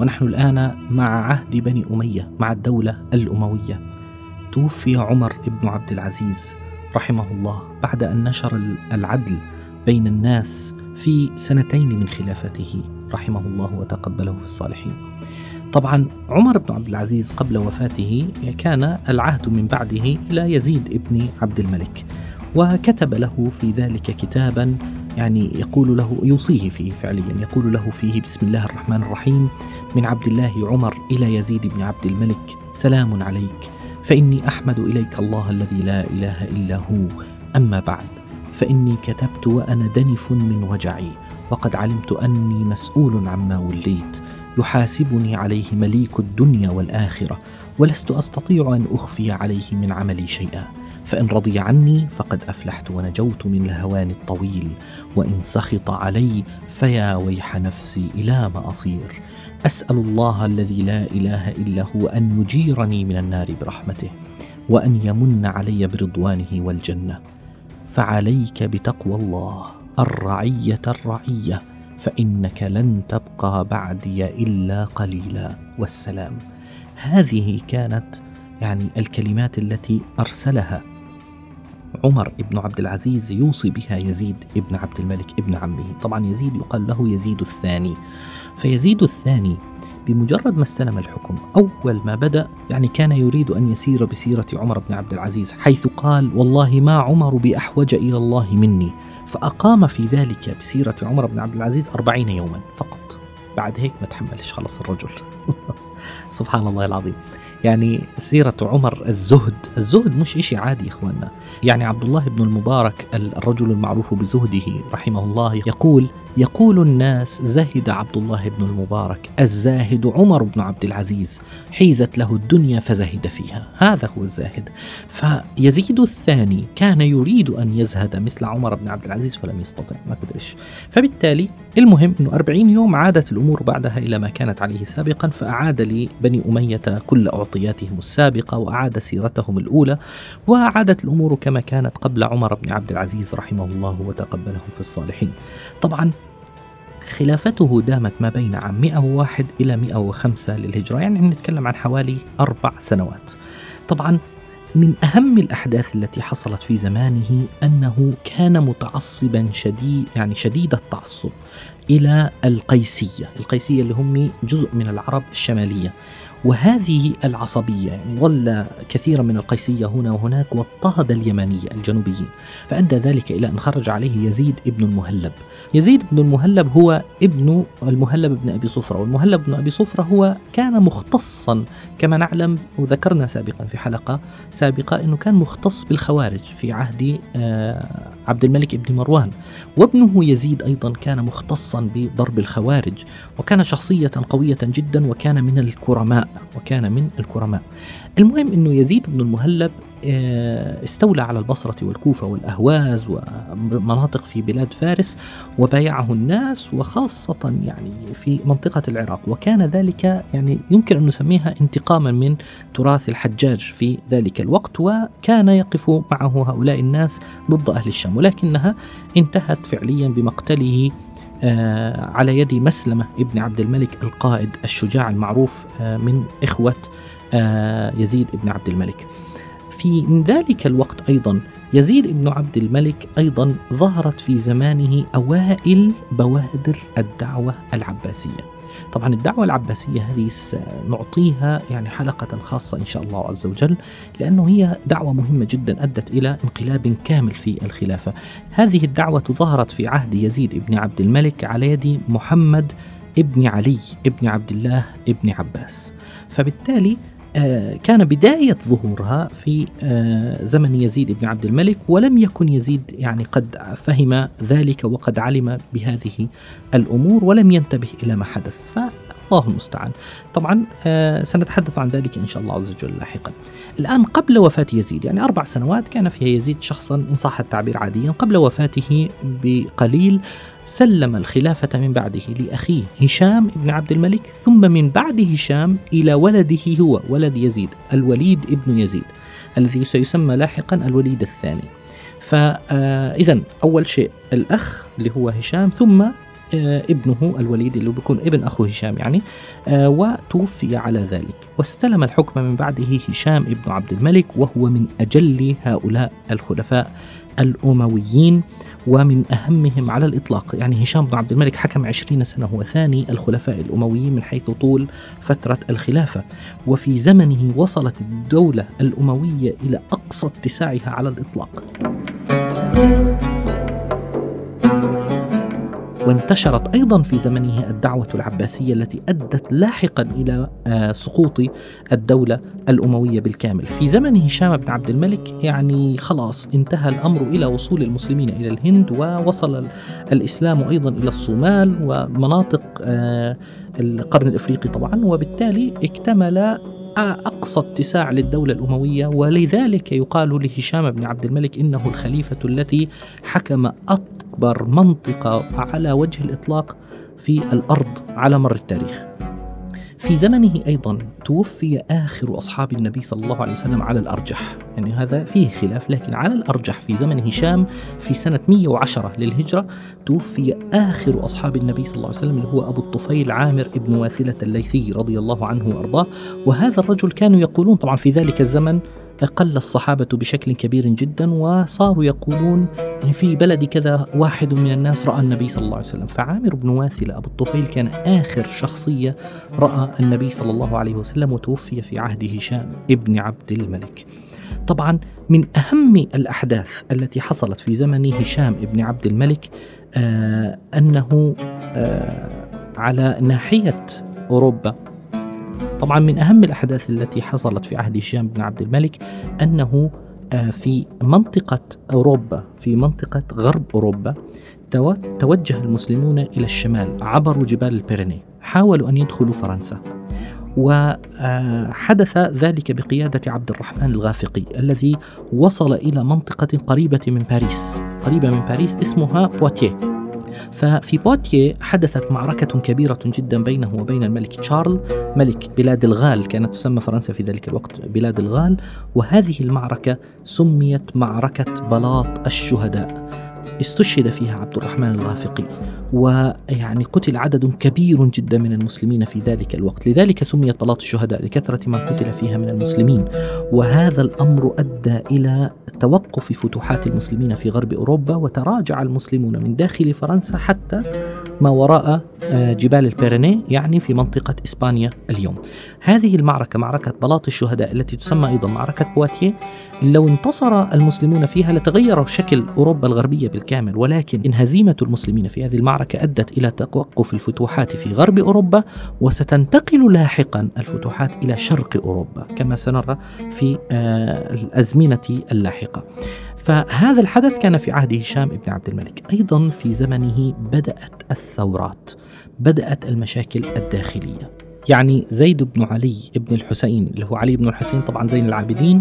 ونحن الآن مع عهد بني أمية مع الدولة الأموية. توفي عمر بن عبد العزيز رحمه الله بعد أن نشر العدل بين الناس في سنتين من خلافته رحمه الله وتقبله في الصالحين. طبعا عمر بن عبد العزيز قبل وفاته كان العهد من بعده إلى يزيد بن عبد الملك وكتب له في ذلك كتابا يعني يقول له يوصيه فيه فعليا يقول له فيه بسم الله الرحمن الرحيم من عبد الله عمر إلى يزيد بن عبد الملك سلام عليك فإني أحمد إليك الله الذي لا إله إلا هو أما بعد فإني كتبت وأنا دنف من وجعي وقد علمت أني مسؤول عما وليت يحاسبني عليه مليك الدنيا والآخرة ولست أستطيع أن أخفي عليه من عملي شيئا. فإن رضي عني فقد أفلحت ونجوت من الهوان الطويل وإن سخط علي فيا ويح نفسي إلى ما أصير. أسأل الله الذي لا إله إلا هو أن يجيرني من النار برحمته وأن يمن علي برضوانه والجنة. فعليك بتقوى الله الرعية الرعية فإنك لن تبقى بعدي إلا قليلا. والسلام. هذه كانت يعني الكلمات التي أرسلها. عمر بن عبد العزيز يوصي بها يزيد بن عبد الملك ابن عمه. طبعا يزيد يقال له يزيد الثاني. فيزيد الثاني بمجرد ما استلم الحكم أول ما بدأ يعني كان يريد أن يسير بسيرة عمر بن عبد العزيز حيث قال والله ما عمر بأحوج إلى الله مني. فأقام في ذلك بسيرة عمر بن عبد العزيز أربعين يوما فقط. بعد هيك ما تحملش خلص الرجل. سبحان الله العظيم. يعني سيرة عمر الزهد. الزهد مش إشي عادي إخواننا. يعني عبد الله بن المبارك الرجل المعروف بزهده رحمه الله يقول يقول الناس زهد عبد الله بن المبارك الزاهد عمر بن عبد العزيز حيزت له الدنيا فزهد فيها. هذا هو الزاهد. فيزيد الثاني كان يريد أن يزهد مثل عمر بن عبد العزيز فلم يستطع ما قدرش فبالتالي المهم أنه 40 يوم عادت الأمور بعدها إلى ما كانت عليه سابقا فأعاد لبني أمية كل أعطياتهم السابقة وأعاد سيرتهم الأولى وعادت الأمور كما كانت قبل عمر بن عبد العزيز رحمه الله وتقبله في الصالحين. طبعا خلافته دامت ما بين عام 101 إلى 105 للهجرة يعني نتكلم عن حوالي أربع سنوات. طبعا من أهم الأحداث التي حصلت في زمانه أنه كان متعصبا شديد يعني شديد التعصب إلى القيسية القيسية اللي هم جزء من العرب الشمالية. وهذه العصبية يعني ظل كثيرا من القيسية هنا وهناك واضطهد اليمانية الجنوبيين فأدى ذلك إلى أن خرج عليه يزيد ابن المهلب. يزيد بن المهلب هو ابن المهلب بن أبي صفرة والمهلب بن أبي صفرة هو كان مختصا كما نعلم وذكرنا سابقا في حلقة سابقة أنه كان مختص بالخوارج في عهد عبد الملك بن مروان. وابنه يزيد أيضا كان مختصا بضرب الخوارج وكان شخصية قوية جدا وكان من الكرماء. وكان من الكرماء. المهم أنه يزيد بن المهلب استولى على البصرة والكوفة والأهواز ومناطق في بلاد فارس وبايعه الناس وخاصة يعني في منطقة العراق. وكان ذلك يعني يمكن أن نسميها انتقاما من تراث الحجاج في ذلك الوقت وكان يقف معه هؤلاء الناس ضد أهل الشام ولكنها انتهت فعليا بمقتله آه على يد مسلمة ابن عبد الملك القائد الشجاع المعروف آه من إخوة آه يزيد ابن عبد الملك. في من ذلك الوقت أيضا يزيد بن عبد الملك أيضا ظهرت في زمانه أوائل بوادر الدعوة العباسية. طبعا الدعوة العباسية هذه نعطيها يعني حلقة خاصة إن شاء الله عز وجل لأنه هي دعوة مهمة جدا أدت إلى انقلاب كامل في الخلافة. هذه الدعوة ظهرت في عهد يزيد بن عبد الملك على يد محمد ابن علي ابن عبد الله ابن عباس. فبالتالي كان بداية ظهورها في زمن يزيد بن عبد الملك ولم يكن يزيد يعني قد فهم ذلك وقد علم بهذه الأمور ولم ينتبه إلى ما حدث. الله المستعان. طبعا آه، سنتحدث عن ذلك إن شاء الله عز وجل لاحقا. الآن قبل وفاة يزيد يعني أربع سنوات كان فيها يزيد شخصا إن صح التعبير عاديا قبل وفاته بقليل سلم الخلافة من بعده لأخيه هشام بن عبد الملك ثم من بعد هشام إلى ولده هو ولد يزيد الوليد ابن يزيد الذي سيسمى لاحقا الوليد الثاني. فإذا أول شيء الأخ اللي هو هشام ثم آه، ابنه الوليد اللي بيكون ابن أخو هشام يعني آه، وتوفي على ذلك. واستلم الحكم من بعده هشام ابن عبد الملك وهو من أجل هؤلاء الخلفاء الأمويين ومن أهمهم على الإطلاق. يعني هشام بن عبد الملك حكم عشرين سنة هو ثاني الخلفاء الأمويين من حيث طول فترة الخلافة. وفي زمنه وصلت الدولة الأموية إلى أقصى اتساعها على الإطلاق. وانتشرت أيضا في زمنه الدعوة العباسية التي أدت لاحقا إلى آه، سقوط الدولة الأموية بالكامل. في زمن هشام بن عبد الملك يعني خلاص انتهى الأمر إلى وصول المسلمين إلى الهند ووصل الإسلام أيضا إلى الصومال ومناطق آه، القرن الإفريقي طبعا وبالتالي اكتمل أقصى اتساع للدولة الأموية ولذلك يقال لهشام بن عبد الملك إنه الخليفة التي حكم أكبر منطقة على وجه الإطلاق في الأرض على مر التاريخ. في زمنه أيضا توفي آخر أصحاب النبي صلى الله عليه وسلم على الأرجح. يعني هذا فيه خلاف لكن على الأرجح في زمن هشام في سنة 110 للهجرة توفي آخر أصحاب النبي صلى الله عليه وسلم اللي هو أبو الطفيل عامر ابن واثلة الليثي رضي الله عنه وأرضاه. وهذا الرجل كانوا يقولون طبعا في ذلك الزمن قل الصحابة بشكل كبير جدا وصاروا يقولون إن في بلد كذا واحد من الناس رأى النبي صلى الله عليه وسلم فعامر بن واثلة أبو الطفيل كان آخر شخصية رأى النبي صلى الله عليه وسلم وتوفي في عهد هشام ابن عبد الملك. طبعا من أهم الأحداث التي حصلت في زمن هشام ابن عبد الملك آه أنه آه على ناحية أوروبا طبعا من أهم الأحداث التي حصلت في عهد هشام بن عبد الملك أنه آه، في منطقة أوروبا في منطقة غرب أوروبا توجه المسلمون إلى الشمال عبروا جبال البيريني حاولوا أن يدخلوا فرنسا. وحدث آه، ذلك بقيادة عبد الرحمن الغافقي الذي وصل إلى منطقة قريبة من باريس قريبة من باريس اسمها بواتيه. ففي بوتيه حدثت معركة كبيرة جدا بينه وبين الملك تشارل ملك بلاد الغال كانت تسمى فرنسا في ذلك الوقت بلاد الغال. وهذه المعركة سميت معركة بلاط الشهداء. استشهد فيها عبد الرحمن الغافقي ويعني قتل عدد كبير جدا من المسلمين في ذلك الوقت. لذلك سميت بلاط الشهداء لكثرة ما قتل فيها من المسلمين. وهذا الأمر أدى إلى توقف فتوحات المسلمين في غرب أوروبا وتراجع المسلمون من داخل فرنسا حتى ما وراء آه، جبال البيريني يعني في منطقة إسبانيا اليوم. هذه المعركة معركة بلاط الشهداء التي تسمى أيضا معركة بواتيه لو انتصر المسلمون فيها لتغير شكل أوروبا الغربية بالكامل. ولكن إن هزيمة المسلمين في هذه المعركة أدت إلى توقف الفتوحات في غرب أوروبا وستنتقل لاحقا الفتوحات إلى شرق أوروبا كما سنرى في آه، الأزمنة اللاحقة. فهذا الحدث كان في عهد هشام بن عبد الملك. أيضا في زمنه بدأت الثورات بدأت المشاكل الداخلية. يعني زيد بن علي بن الحسين اللي هو علي بن الحسين طبعا زين العابدين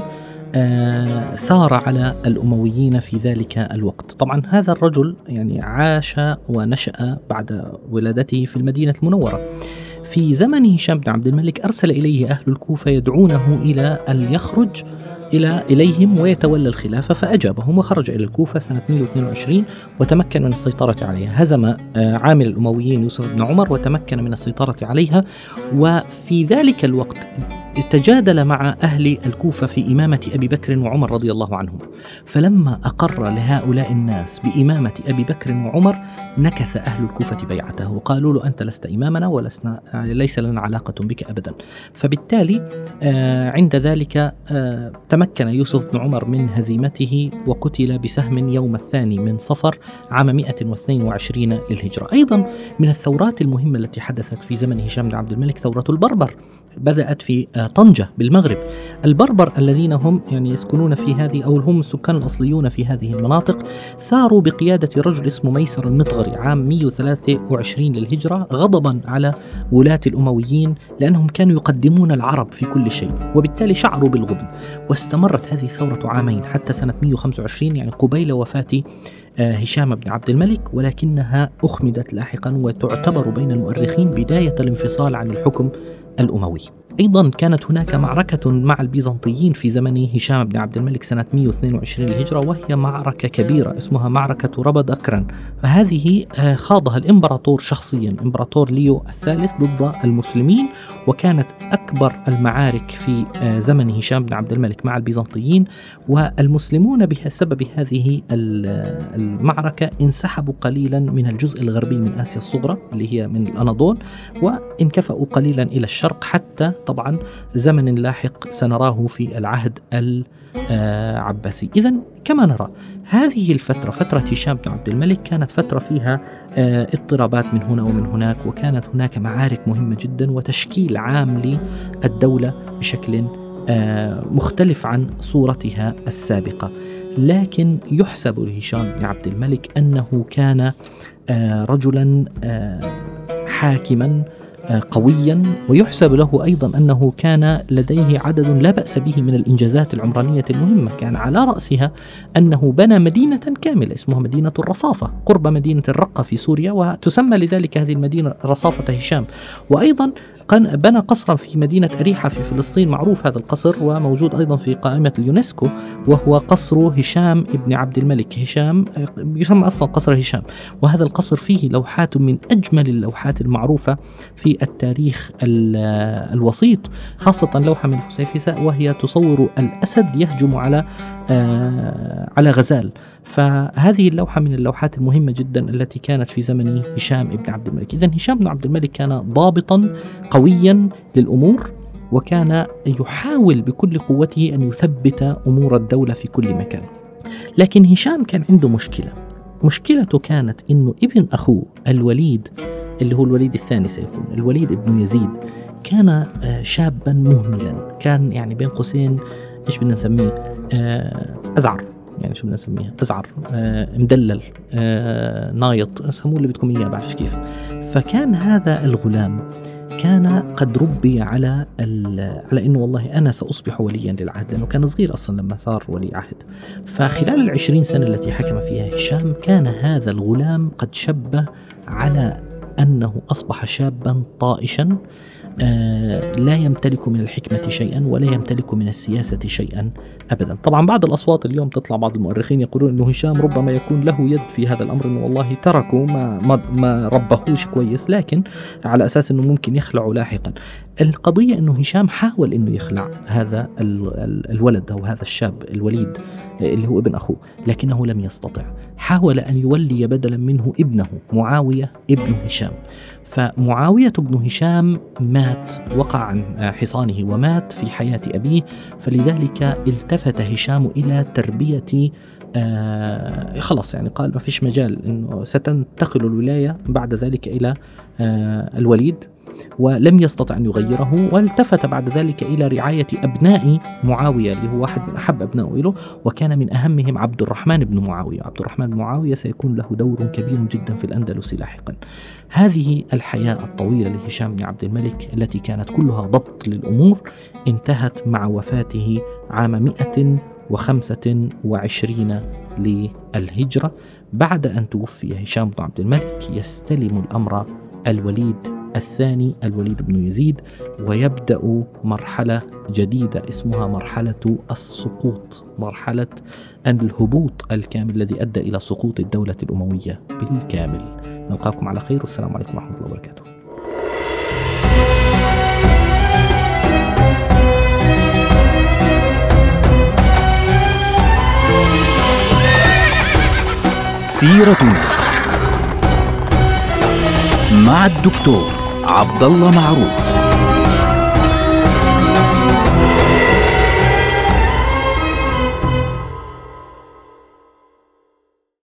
آه ثار على الأمويين في ذلك الوقت. طبعا هذا الرجل يعني عاش ونشأ بعد ولادته في المدينة المنورة. في زمن هشام بن عبد الملك أرسل إليه أهل الكوفة يدعونه إلى أن يخرج إلى إليهم ويتولى الخلافة فأجابهم وخرج إلى الكوفة سنة 122 وتمكن من السيطرة عليها. هزم آه، عامل الأمويين يوسف بن عمر وتمكن من السيطرة عليها. وفي ذلك الوقت تجادل مع أهل الكوفة في إمامة أبي بكر وعمر رضي الله عنهما. فلما أقر لهؤلاء الناس بإمامة أبي بكر وعمر نكث أهل الكوفة بيعته. وقالوا له أنت لست إمامنا ولسنا ليس لنا علاقة بك أبدا. فبالتالي آه، عند ذلك آه، تمكن يوسف بن عمر من هزيمته وقتل بسهم يوم الثاني من صفر عام 122 للهجرة. أيضا من الثورات المهمة التي حدثت في زمن هشام بن عبد الملك ثورة البربر. بدأت في آه، طنجة بالمغرب. البربر الذين هم يعني يسكنون في هذه أو هم السكان الأصليون في هذه المناطق ثاروا بقيادة رجل اسمه ميسر المطغري عام 123 للهجرة غضبا على ولاة الأمويين لأنهم كانوا يقدمون العرب في كل شيء وبالتالي شعروا بالغبن. واستمرت هذه الثورة عامين حتى سنة 125 يعني قبيل وفاة آه، هشام بن عبد الملك ولكنها أخمدت لاحقا وتعتبر بين المؤرخين بداية الانفصال عن الحكم الأموي. أيضا كانت هناك معركة مع البيزنطيين في زمن هشام بن عبد الملك سنة 122 للهجرة وهي معركة كبيرة اسمها معركة ربد أكرن. فهذه آه، خاضها الإمبراطور شخصيا إمبراطور ليو الثالث ضد المسلمين. وكانت أكبر المعارك في آه، زمن هشام بن عبد الملك مع البيزنطيين والمسلمون بسبب هذه المعركة انسحبوا قليلا من الجزء الغربي من آسيا الصغرى اللي هي من الأناضول وانكفأوا قليلا إلى الشرق حتى طبعا زمن لاحق سنراه في العهد العباسي. إذا كما نرى هذه الفترة فترة هشام بن عبد الملك كانت فترة فيها آه، اضطرابات من هنا ومن هناك وكانت هناك معارك مهمة جدا وتشكيل عام للدولة بشكل آه، مختلف عن صورتها السابقة. لكن يحسب لهشام بن عبد الملك أنه كان آه، رجلا حاكما قويا ويحسب له أيضا أنه كان لديه عدد لا بأس به من الإنجازات العمرانية المهمة، كان على رأسها أنه بنى مدينة كاملة اسمها مدينة الرصافة قرب مدينة الرقة في سوريا وتسمى لذلك هذه المدينة رصافة هشام، وأيضا بنى قصرا في مدينة أريحة في فلسطين معروف هذا القصر وموجود أيضا في قائمة اليونسكو وهو قصر هشام ابن عبد الملك. هشام يسمى أصلا قصر هشام. وهذا القصر فيه لوحات من أجمل اللوحات المعروفة في التاريخ الوسيط خاصة لوحة من فسيفساء وهي تصور الأسد يهجم على آه، على غزال. فهذه اللوحة من اللوحات المهمة جدا التي كانت في زمن هشام بن عبد الملك. إذا هشام بن عبد الملك كان ضابطا قويا للأمور وكان يحاول بكل قوته أن يثبت أمور الدولة في كل مكان. لكن هشام كان عنده مشكلة. مشكلته كانت أنه ابن أخوه الوليد اللي هو الوليد الثاني سيكون. الوليد ابن يزيد كان آه، شابا مهملا. كان يعني بين قوسين إيش بدنا نسميه؟ آه، أزعر. يعني شو بدنا نسميها؟ أزعر. آه، مدلل. نايط. سموه اللي بدكم إياه بعرفش كيف. فكان هذا الغلام كان قد ربي على على إنه والله أنا سأصبح وليا للعهد لأنه كان صغير أصلا لما صار ولي عهد. فخلال العشرين سنة التي حكم فيها هشام كان هذا الغلام قد شب على أنه أصبح شابا طائشا لا يمتلك من الحكمة شيئا ولا يمتلك من السياسة شيئا أبدا. طبعا بعض الأصوات اليوم تطلع بعض المؤرخين يقولون أنه هشام ربما يكون له يد في هذا الأمر أنه والله تركوا ما, ما, ما ربهوش كويس لكن على أساس أنه ممكن يخلعوا لاحقا. القضية أنه هشام حاول أنه يخلع هذا الولد أو هذا الشاب الوليد اللي هو ابن أخوه لكنه لم يستطع. حاول أن يولي بدلا منه ابنه معاوية ابن هشام. فمعاوية بن هشام مات وقع عن حصانه ومات في حياة أبيه فلذلك التفت هشام إلى تربية آه خلاص يعني قال ما فيش مجال إنه ستنتقل الولاية بعد ذلك إلى آه الوليد ولم يستطع أن يغيره والتفت بعد ذلك إلى رعاية أبناء معاوية اللي هو واحد من أحب أبنائه له وكان من أهمهم عبد الرحمن بن معاوية. عبد الرحمن بن معاوية سيكون له دور كبير جدا في الأندلس لاحقا. هذه الحياة الطويلة لهشام بن عبد الملك التي كانت كلها ضبط للأمور انتهت مع وفاته عام 125 للهجرة. بعد أن توفي هشام بن عبد الملك يستلم الأمر الوليد الثاني الوليد بن يزيد ويبدأ مرحلة جديدة اسمها مرحلة السقوط مرحلة الهبوط الكامل الذي أدى إلى سقوط الدولة الأموية بالكامل. نلقاكم على خير والسلام عليكم ورحمة الله وبركاته. سيرتنا مع الدكتور عبد الله معروف.